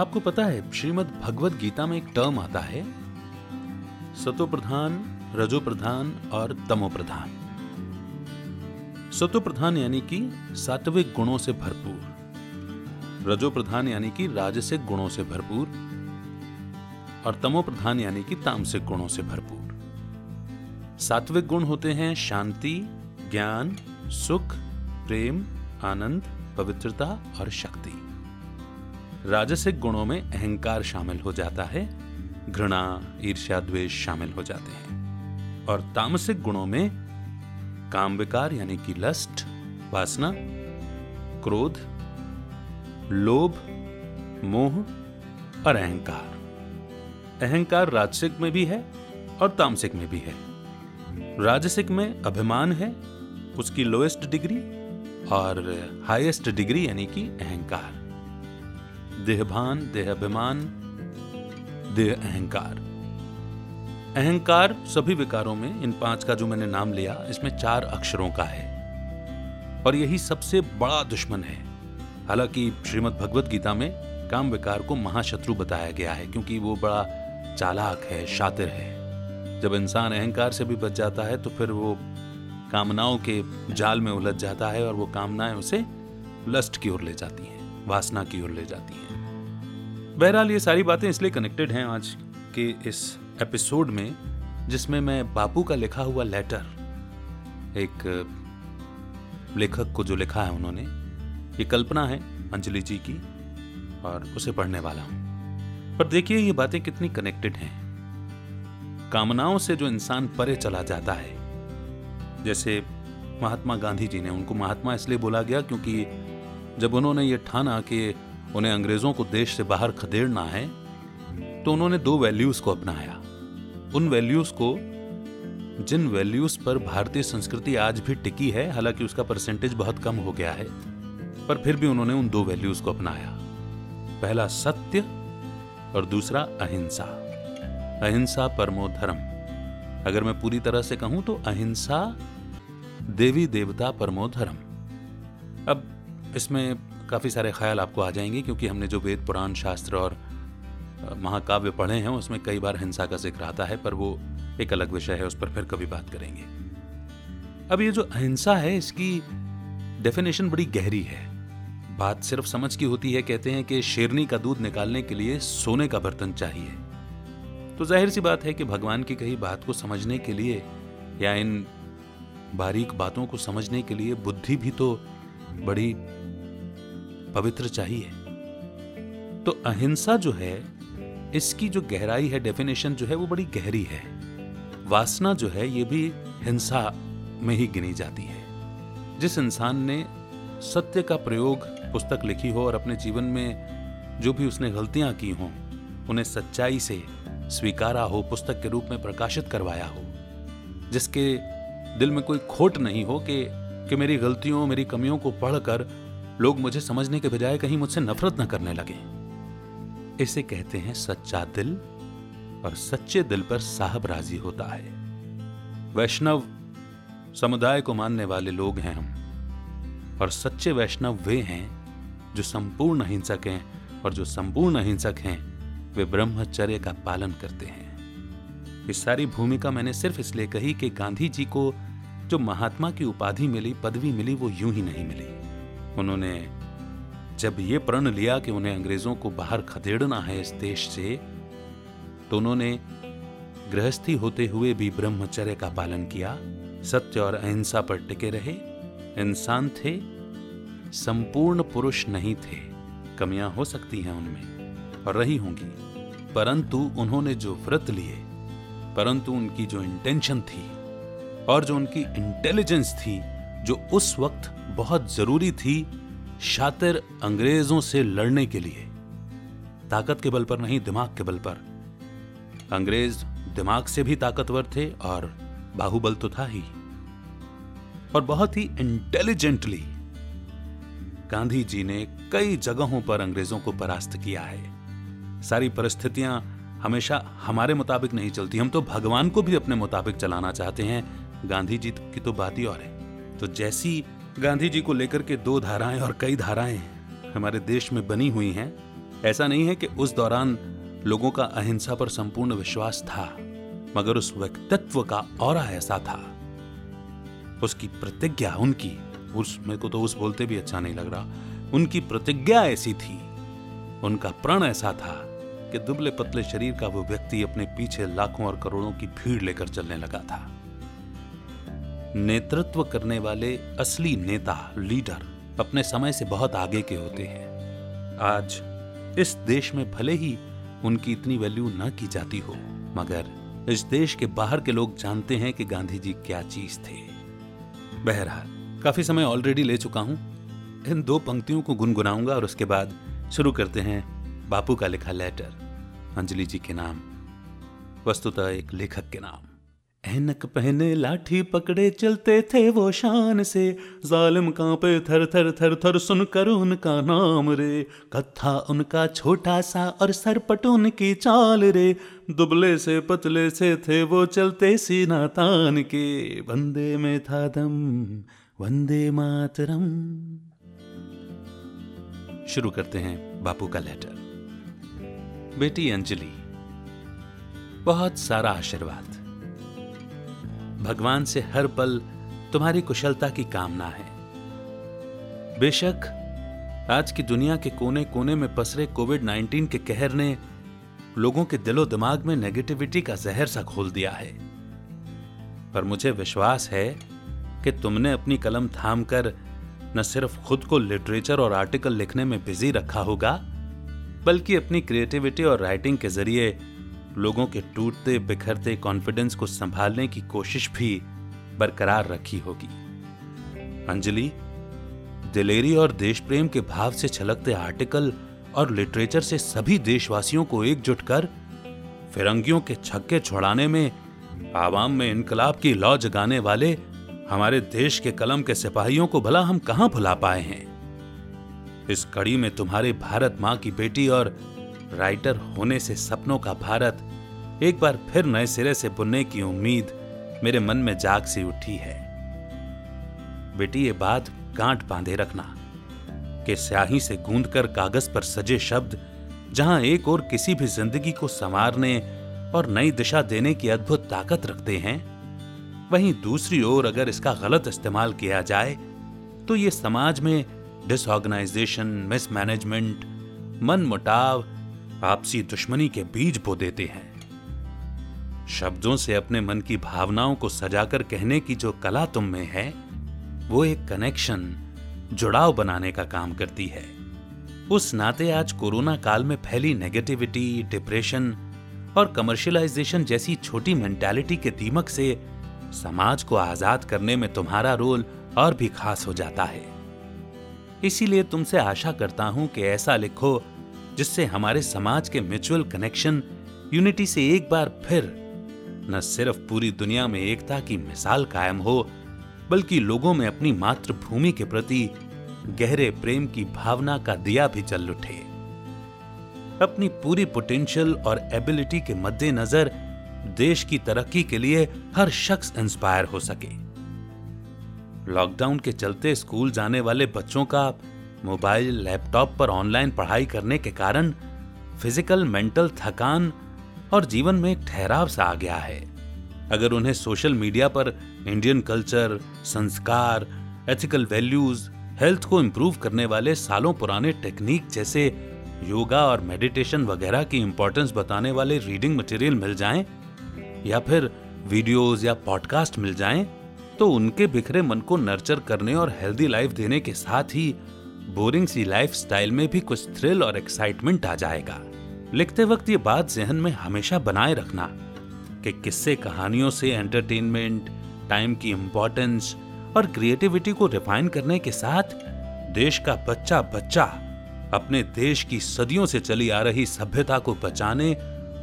आपको पता है, श्रीमद् भगवत गीता में एक टर्म आता है सतो प्रधान रजो प्रधान और तमो प्रधान सतो प्रधान यानी कि सात्विक गुणों से भरपूर। रजो प्रधान यानी कि राजसिक गुणों से भरपूर और तमो प्रधान यानी कि तामसिक गुणों से भरपूर। सात्विक गुण होते हैं शांति, ज्ञान, सुख, प्रेम, आनंद, पवित्रता और शक्ति। राजसिक गुणों में अहंकार शामिल हो जाता है, घृणा, ईर्ष्या, द्वेष शामिल हो जाते हैं। और तामसिक गुणों में काम विकार यानी कि लस्ट, वासना, क्रोध, लोभ, मोह और अहंकार। अहंकार राजसिक में भी है और तामसिक में भी है। राजसिक में अभिमान है, उसकी लोएस्ट डिग्री और हाईएस्ट डिग्री यानी कि अहंकार। देहभान, देहाभिमान देह अहंकार अहंकार सभी विकारों में, इन पाँच का जो मैंने नाम लिया, इसमें चार अक्षरों का है। और यही सबसे बड़ा दुश्मन है। हालाँकि श्रीमद् भगवत गीता में काम विकार को महाशत्रु बताया गया है, क्योंकि वो बड़ा चालाक है, शातिर है। जब इंसान अहंकार से भी बच जाता है तो फिर वो कामनाओं के जाल में उलझ जाता है और वो कामनाएँ उसे लस्ट की ओर ले जाती हैं, वासना की ओर ले जाती हैं। बहरहाल, ये सारी बातें इसलिए कनेक्टेड हैं आज के इस एपिसोड में, जिसमें मैं बापू का लिखा हुआ लेटर एक, लेखक को जो लिखा है उन्होंने, ये कल्पना है अंजलि जी की, और उसे पढ़ने वाला हूँ। पर देखिए, ये बातें कितनी कनेक्टेड हैं। कामनाओं से जो इंसान परे चला जाता है, जैसे महात्मा गांधी जी ने, उनको महात्मा इसलिए बोला गया क्योंकि जब उन्होंने ये ठाना कि उन्हें अंग्रेज़ों को देश से बाहर खदेड़ना है तो उन्होंने दो वैल्यूज़ को अपनाया। उन वैल्यूज़ को, जिन वैल्यूज़ पर भारतीय संस्कृति आज भी टिकी है, हालाँकि उसका परसेंटेज बहुत कम हो गया है, पर फिर भी उन्होंने उन दो वैल्यूज़ को अपनाया। पहला सत्य और दूसरा अहिंसा। अहिंसा परमो धर्म। अगर मैं पूरी तरह से कहूँ तो अहिंसा देवी देवता परमो धर्म। अब इसमें काफ़ी सारे ख्याल आपको आ जाएँगे, क्योंकि हमने जो वेद, पुराण, शास्त्र और महाकाव्य पढ़े हैं, उसमें कई बार हिंसा का ज़िक्र आता है, पर वो एक अलग विषय है, उस पर फिर कभी बात करेंगे। अब ये जो अहिंसा है, इसकी डेफिनेशन बड़ी गहरी है। बात सिर्फ़ समझ की होती है, कहते हैं कि शेरनी का दूध निकालने के लिए सोने का बर्तन चाहिए। तो ज़ाहिर सी बात है कि भगवान की कही बात को समझने के लिए, या इन बारीक बातों को समझने के लिए बुद्धि भी तो बड़ी पवित्र चाहिए। तो अहिंसा जो है, इसकी जो गहराई है डेफिनेशन जो है, वो बड़ी गहरी है। वासना जो है, ये भी हिंसा में ही गिनी जाती है। जिस इंसान ने सत्य का प्रयोग पुस्तक लिखी हो और अपने जीवन में जो भी उसने गलतियाँ की हों, उन्हें सच्चाई से स्वीकारा हो, पुस्तक के रूप में प्रकाशित करवाया हो, जिसके दिल में कोई खोट नहीं हो कि कि मेरी गलतियों, मेरी कमियों को पढ़कर लोग मुझे समझने के बजाय कहीं मुझसे नफरत न करने लगे। इसे कहते हैं सच्चा दिल और सच्चे दिल पर साहब राज़ी होता है। वैष्णव समुदाय को मानने वाले लोग हैं हम, और सच्चे वैष्णव वे हैं जो संपूर्ण अहिंसक हैं और जो संपूर्ण अहिंसक हैं, वे ब्रह्मचर्य का पालन करते हैं। इस सारी भूमिका मैंने सिर्फ़ इसलिए कही कि गांधी जी को जो महात्मा की उपाधि मिली, पदवी मिली, वो यूँ ही नहीं मिली। उन्होंने, जब ये प्रण लिया कि उन्हें अंग्रेज़ों को बाहर खदेड़ना है इस देश से तो उन्होंने गृहस्थी होते हुए भी ब्रह्मचर्य का पालन किया, सत्य और अहिंसा पर टिके रहे, इंसान थे, संपूर्ण पुरुष नहीं थे, कमियाँ हो सकती हैं उनमें, और रही होंगी, परंतु उन्होंने जो व्रत लिए, परंतु उनकी जो इंटेंशन थी, और जो उनकी इंटेलिजेंस थी, जो उस वक्त बहुत ज़रूरी थी शातिर अंग्रेज़ों से लड़ने के लिए। ताकत के बल पर नहीं, दिमाग के बल पर। अंग्रेज़ दिमाग से भी ताकतवर थे और बाहुबल तो था ही। और बहुत ही इंटेलिजेंटली गांधी जी ने कई जगहों पर अंग्रेज़ों को परास्त किया है। सारी परिस्थितियाँ हमेशा हमारे मुताबिक नहीं चलती। हम तो भगवान को भी अपने मुताबिक चलाना चाहते हैं। गांधी जी की तो बात ही और है। तो जैसी गांधी जी को लेकर के दो धाराएँ और कई धाराएँ हमारे देश में बनी हुई हैं। ऐसा नहीं है कि उस दौरान लोगों का अहिंसा पर संपूर्ण विश्वास था, मगर उस व्यक्तित्व का और ऐसा था। उसकी प्रतिज्ञा, उनकी, उस, मेरे को तो उस बोलते भी अच्छा नहीं लग रहा, उनकी प्रतिज्ञा ऐसी थी, उनका प्रण ऐसा था कि दुबले पतले शरीर का वो व्यक्ति अपने पीछे लाखों और करोड़ों की भीड़ लेकर चलने लगा था। नेतृत्व करने वाले असली नेता, लीडर, अपने समय से बहुत आगे के होते हैं। आज, इस देश में भले ही उनकी इतनी वैल्यू न की जाती हो, मगर इस देश के बाहर के लोग जानते हैं कि गांधी जी क्या चीज़ थे। बहरहाल, काफ़ी समय ऑलरेडी ले चुका हूँ। इन दो पंक्तियों को गुनगुनाऊँगा और उसके बाद शुरू करते हैं बापू का लिखा लेटर अंजलि जी के नाम। वस्तुतः एक लेखक के नाम। ऐनक पहने लाठी पकड़े चलते थे वो शान से। जालिम कांपे थर थर थर थर सुनकर उनका नाम रे। कथा उनका छोटा सा और सरपट उनकी चाल रे। दुबले से पतले से थे वो चलते सीना तान के। वंदे में था दम वंदे मातरम। शुरू करते हैं बापू का लेटर बेटी अंजलि, बहुत सारा आशीर्वाद। भगवान से हर पल तुम्हारी कुशलता की कामना है। बेशक, आज की दुनिया के कोने कोने में पसरे कोविड 19 के कहर ने लोगों के दिलो दिमाग में नेगेटिविटी का जहर सा खोल दिया है। पर मुझे विश्वास है कि तुमने अपनी कलम थाम कर न सिर्फ़ खुद को लिटरेचर और आर्टिकल लिखने में बिज़ी रखा होगा, बल्कि अपनी क्रिएटिविटी और राइटिंग के ज़रिए लोगों के टूटते बिखरते कॉन्फिडेंस को संभालने की कोशिश भी बरकरार रखी होगी। अंजलि, दिलेरी और देश प्रेम के भाव से छलकते आर्टिकल और लिटरेचर से सभी देशवासियों को एकजुट कर, फिरंगियों के छक्के छोड़ाने में, आवाम में इनकलाब की लौ जगाने वाले हमारे देश के कलम के सिपाहियों को भला हम कहाँ भुला पाए हैं? इस कड़ी में तुम्हारे भारत माँ की बेटी और राइटर होने से सपनों का भारत एक बार फिर नए सिरे से बुनने की उम्मीद मेरे मन में जाग सी उठी है। बेटी, ये बात गांठ बांधे रखना कि स्याही से गूंद कर कागज़ पर सजे शब्द जहाँ एक और किसी भी ज़िंदगी को संवारने और नई दिशा देने की अद्भुत ताकत रखते हैं, वहीं दूसरी ओर अगर इसका गलत इस्तेमाल किया जाए तो ये समाज में डिसऑर्गेनाइजेशन मिसमैनेजमेंट मन मुटाव आपसी दुश्मनी के बीज बो देते हैं। शब्दों से अपने मन की भावनाओं को सजाकर कहने की जो कला तुम में है, वो एक कनेक्शन जुड़ाव बनाने का काम करती है। उस नाते आज कोरोना काल में फैली नेगेटिविटी डिप्रेशन और कमर्शियलाइजेशन जैसी छोटी मेंटालिटी के दीमक से समाज को आज़ाद करने में तुम्हारा रोल और भी खास हो जाता है। इसीलिए तुमसे आशा करता हूँ कि ऐसा लिखो, जिससे हमारे समाज के म्यूचुअल कनेक्शन यूनिटी से एक बार फिर न सिर्फ़ पूरी दुनिया में एकता की मिसाल कायम हो, बल्कि लोगों में अपनी मातृभूमि के प्रति गहरे प्रेम की भावना का दिया भी जल उठे। अपनी पूरी पोटेंशियल और एबिलिटी के मद्देनजर देश की तरक्की के लिए हर शख्स इंस्पायर हो सके। लॉकडाउन के चलते स्कूल जाने वाले बच्चों का मोबाइल, लैपटॉप पर ऑनलाइन पढ़ाई करने के कारण फ़िज़िकल मेंटल थकान और जीवन में एक ठहराव सा आ गया है। अगर उन्हें सोशल मीडिया पर इंडियन कल्चर, संस्कार, एथिकल वैल्यूज़, हेल्थ को इम्प्रूव करने वाले सालों पुराने टेक्निक जैसे योगा और मेडिटेशन वगैरह की इम्पोर्टेंस बताने वाले रीडिंग मटेरियल मिल जाएँ, या फिर वीडियोस या पॉडकास्ट मिल जाएँ तो उनके बिखरे मन को नर्चर करने और हेल्दी लाइफ देने के साथ ही बोरिंग सी लाइफ स्टाइल में भी कुछ थ्रिल और एक्साइटमेंट आ जाएगा। लिखते वक्त ये बात जहन में हमेशा बनाए रखना कि किस्से कहानियों से एंटरटेनमेंट टाइम की इंपॉर्टेंस और क्रिएटिविटी को रिफाइन करने के साथ देश का बच्चा बच्चा अपने देश की सदियों से चली आ रही सभ्यता को बचाने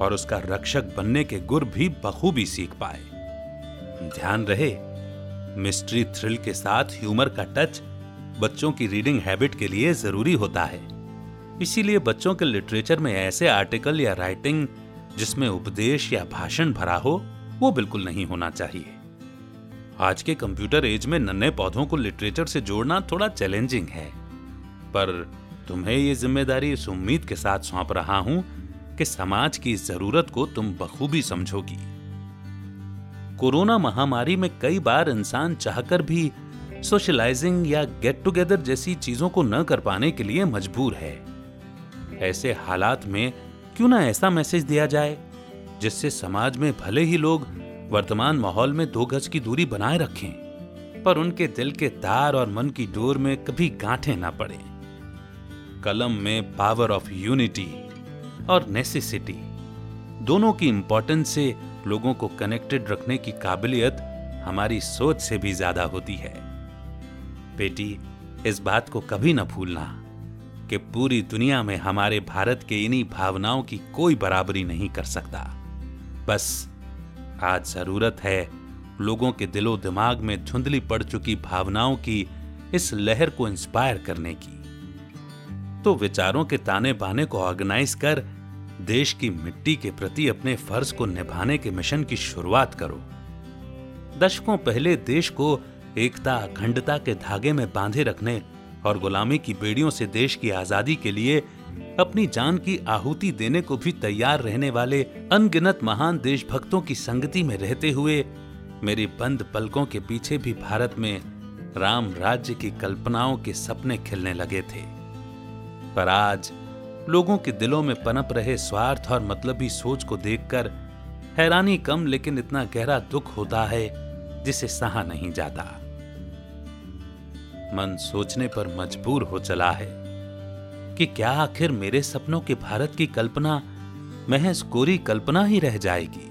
और उसका रक्षक बनने के गुर भी बखूबी सीख पाए। ध्यान रहे मिस्ट्री थ्रिल के साथ ह्यूमर का टच बच्चों की रीडिंग हैबिट के लिए ज़रूरी होता है। इसीलिए बच्चों के लिटरेचर में ऐसे आर्टिकल या राइटिंग जिसमें उपदेश या भाषण भरा हो, वो बिल्कुल नहीं होना चाहिए। आज के कंप्यूटर एज में नन्हे पौधों को लिटरेचर से जोड़ना थोड़ा चैलेंजिंग है। पर तुम्हें ये ज़िम्मेदारी इस उम्मीद के साथ सौंप रहा हूँ कि समाज की ज़रूरत को तुम बखूबी समझोगी। कोरोना महामारी में कई बार इंसान चाहकर भी सोशलाइजिंग या गेट टुगेदर जैसी चीज़ों को न कर पाने के लिए मजबूर है। ऐसे हालात में क्यों ना ऐसा मैसेज दिया जाए, जिससे समाज में भले ही लोग वर्तमान माहौल में दो गज की दूरी बनाए रखें, पर उनके दिल के तार और मन की डोर में कभी गांठें ना पड़े। कलम में पावर ऑफ़ यूनिटी और नेसेसिटी, दोनों की इंपॉर्टेंस से लोगों को कनेक्टेड रखने की काबिलियत हमारी सोच से भी ज़्यादा होती है। बेटी, इस बात को कभी ना भूलना। कि पूरी दुनिया में हमारे भारत के इन्हीं भावनाओं की कोई बराबरी नहीं कर सकता। बस, आज ज़रूरत है लोगों के दिलो दिमाग में धुंधली पड़ चुकी भावनाओं की इस लहर को इंस्पायर करने की। तो विचारों के ताने बाने को ऑर्गेनाइज कर, देश की मिट्टी के प्रति अपने फ़र्ज़ को निभाने के मिशन की शुरुआत करो। दशकों पहले देश को एकता, अखंडता के धागे में बांधे रखने और गुलामी की बेड़ियों से देश की आज़ादी के लिए अपनी जान की आहुति देने को भी तैयार रहने वाले अनगिनत महान देशभक्तों की संगति में रहते हुए मेरी बंद पलकों के पीछे भी भारत में राम राज्य की कल्पनाओं के सपने खिलने लगे थे। पर आज लोगों के दिलों में पनप रहे स्वार्थ और मतलबी सोच को देखकर हैरानी कम लेकिन इतना गहरा दुख होता है जिसे सहा नहीं जाता। मन सोचने पर मजबूर हो चला है कि क्या आखिर मेरे सपनों के भारत की कल्पना, महज कोरी कल्पना ही रह जाएगी?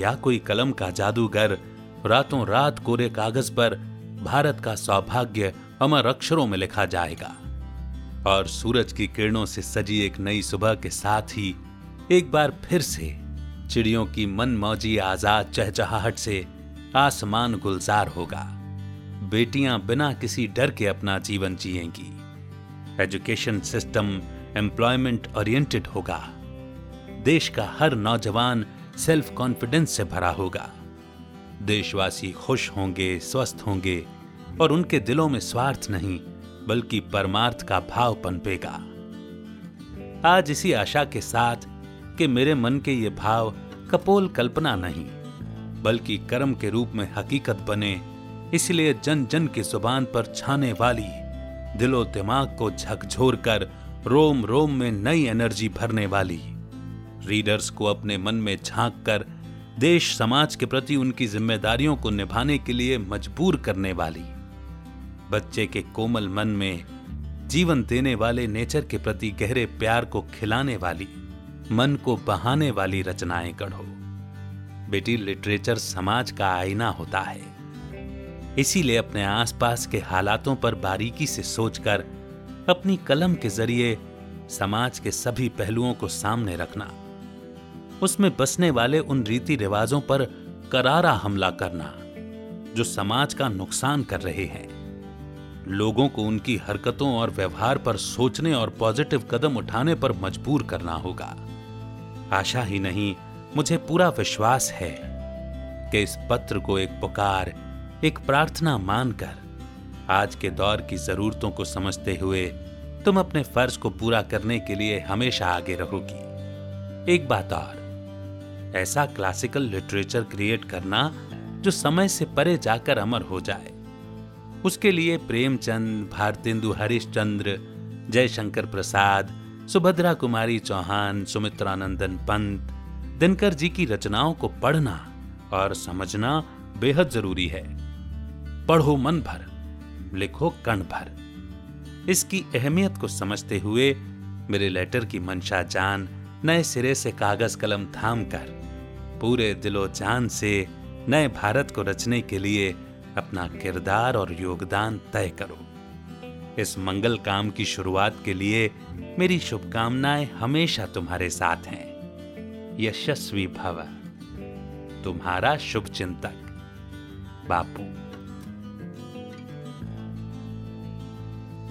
या कोई कलम का जादूगर रातों रात कोरे कागज़ पर भारत का सौभाग्य अमर अक्षरों में लिखा जाएगा? और सूरज की किरणों से सजी एक नई सुबह के साथ ही एक बार फिर से चिड़ियों की मन मौजी आज़ाद चहचहाहट से आसमान गुलजार होगा। बेटियाँ बिना किसी डर के अपना जीवन जिएँगी। एजुकेशन सिस्टम एम्प्लॉयमेंट ओरिएंटेड होगा। देश का हर नौजवान सेल्फ कॉन्फिडेंस से भरा होगा। देशवासी खुश होंगे, स्वस्थ होंगे और उनके दिलों में स्वार्थ नहीं, बल्कि परमार्थ का भाव पनपेगा। आज इसी आशा के साथ कि मेरे मन के ये भाव कपोल कल्पना नहीं, बल्कि कर्म के रूप में हकीकत बने इसलिए जन जन की ज़ुबान पर छाने वाली दिलो दिमाग को झकझोर कर रोम रोम में नई एनर्जी भरने वाली। रीडर्स को अपने मन में झाँक कर देश समाज के प्रति उनकी जिम्मेदारियों को निभाने के लिए मजबूर करने वाली। बच्चे के कोमल मन में जीवन देने वाले नेचर के प्रति गहरे प्यार को खिलाने वाली, मन को बहाने वाली रचनाएँ गढ़ो। बेटी लिटरेचर समाज का आईना होता है। इसीलिए अपने आसपास के हालातों पर बारीकी से सोचकर अपनी कलम के ज़रिए समाज के सभी पहलुओं को सामने रखना। उसमें बसने वाले उन रीति रिवाजों पर करारा हमला करना, जो समाज का नुकसान कर रहे हैं। लोगों को उनकी हरकतों और व्यवहार पर सोचने और पॉजिटिव कदम उठाने पर मजबूर करना होगा। आशा ही नहीं, मुझे पूरा विश्वास है कि इस पत्र को एक पुकार एक प्रार्थना मानकर आज के दौर की जरूरतों को समझते हुए तुम अपने फ़र्ज़ को पूरा करने के लिए हमेशा आगे रहोगी। एक बात और, ऐसा क्लासिकल लिटरेचर क्रिएट करना जो समय से परे जाकर अमर हो जाए। उसके लिए प्रेमचंद, भारतेंदु, हरिश्चंद्र, जयशंकर प्रसाद, सुभद्रा कुमारी चौहान, सुमित्रानंदन पंत, दिनकर जी की रचनाओं को पढ़ना और समझना बेहद ज़रूरी है। पढ़ो मन भर, लिखो कण भर। इसकी अहमियत को समझते हुए मेरे लेटर की मंशा जान, नए सिरे से कागज़ कलम थाम कर, पूरे दिलो जान से नए भारत को रचने के लिए अपना किरदार और योगदान तय करो। इस मंगल काम की शुरुआत के लिए मेरी शुभकामनाएँ हमेशा तुम्हारे साथ हैं। यशस्वी भव। तुम्हारा शुभ चिंतक बापू।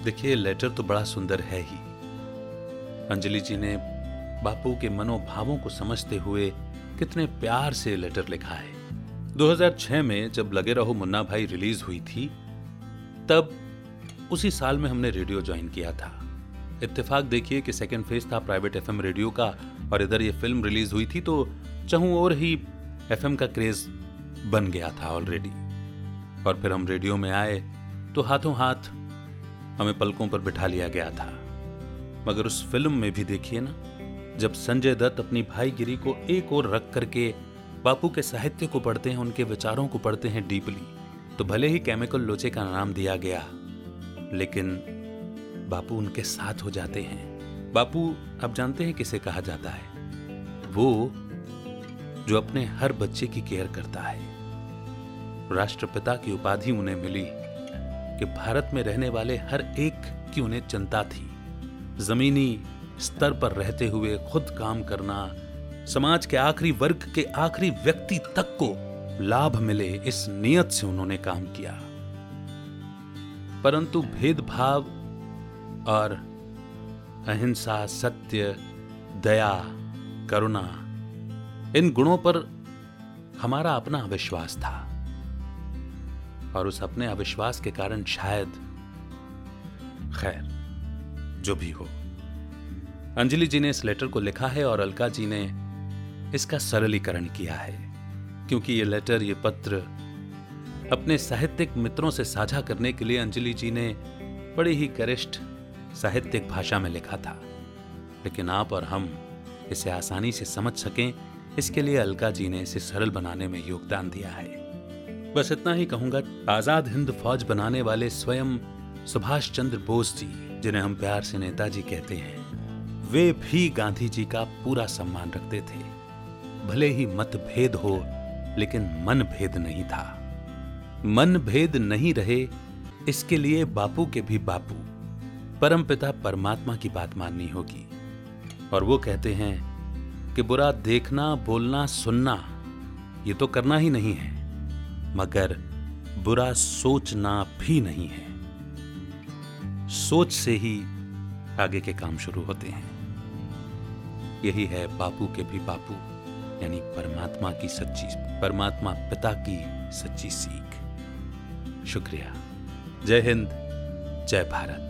देखिए लेटर तो बड़ा सुंदर है ही। अंजलि जी ने बापू के मनोभावों को समझते हुए कितने प्यार से लेटर लिखा है। 2006 में जब लगे रहो मुन्ना भाई रिलीज़ हुई थी, तब उसी साल में हमने रेडियो ज्वाइन किया था। इत्तेफाक देखिए कि सेकेंड फ़ेज़ था प्राइवेट एफएम रेडियो का और इधर ये फ़िल्म रिलीज़ हुई थी तो चहू और ही एफएम का क्रेज बन गया था ऑलरेडी और फिर हम रेडियो में आए तो हाथों हाथ हमें पलकों पर बिठा लिया गया था। मगर उस फ़िल्म में भी देखिए ना, जब संजय दत्त अपनी भाईगिरी को एक और रख करके बापू के साहित्य को पढ़ते हैं, उनके विचारों को पढ़ते हैं डीपली तो भले ही केमिकल लोचे का नाम दिया गया, लेकिन बापू उनके साथ हो जाते हैं। बापू, आप जानते हैं किसे कहा जाता है? वो जो अपने हर बच्चे की केयर करता है। राष्ट्रपिता की उपाधि उन्हें मिली। कि भारत में रहने वाले हर एक की उन्हें चिंता थी। जमीनी स्तर पर रहते हुए खुद काम करना, समाज के आखिरी वर्ग के आखिरी व्यक्ति तक को लाभ मिले, इस नियत से उन्होंने काम किया। परंतु भेदभाव और अहिंसा, सत्य, दया, करुणा, इन गुणों पर हमारा अपना विश्वास था। और उस अपने अविश्वास के कारण शायद, खैर, जो भी हो। अंजलि जी ने इस लेटर को लिखा है और अलका जी ने इसका सरलीकरण किया है, क्योंकि ये लेटर, ये पत्र अपने साहित्यिक मित्रों से साझा करने के लिए अंजलि जी ने बड़ी ही गरिष्ठ साहित्यिक भाषा में लिखा था। लेकिन आप और हम इसे आसानी से समझ सकें, इसके लिए अलका जी ने इसे सरल बनाने में योगदान दिया है। बस इतना ही कहूँगा, आज़ाद हिंद फौज बनाने वाले स्वयं सुभाष चंद्र बोस जी, जिन्हें हम प्यार से नेताजी कहते हैं, वे भी गांधी जी का पूरा सम्मान रखते थे। भले ही मतभेद हो, लेकिन मन भेद नहीं था। मन भेद नहीं रहे, इसके लिए बापू के भी बापू परमपिता परमात्मा की बात माननी होगी। और वो कहते हैं कि बुरा देखना, बोलना, सुनना, ये तो करना ही नहीं है। मगर बुरा सोचना भी नहीं है। सोच से ही आगे के काम शुरू होते हैं। यही है बापू के भी बापू, यानी परमात्मा की सच्ची, परमात्मा पिता की सच्ची सीख। शुक्रिया। जय हिंद, जय भारत।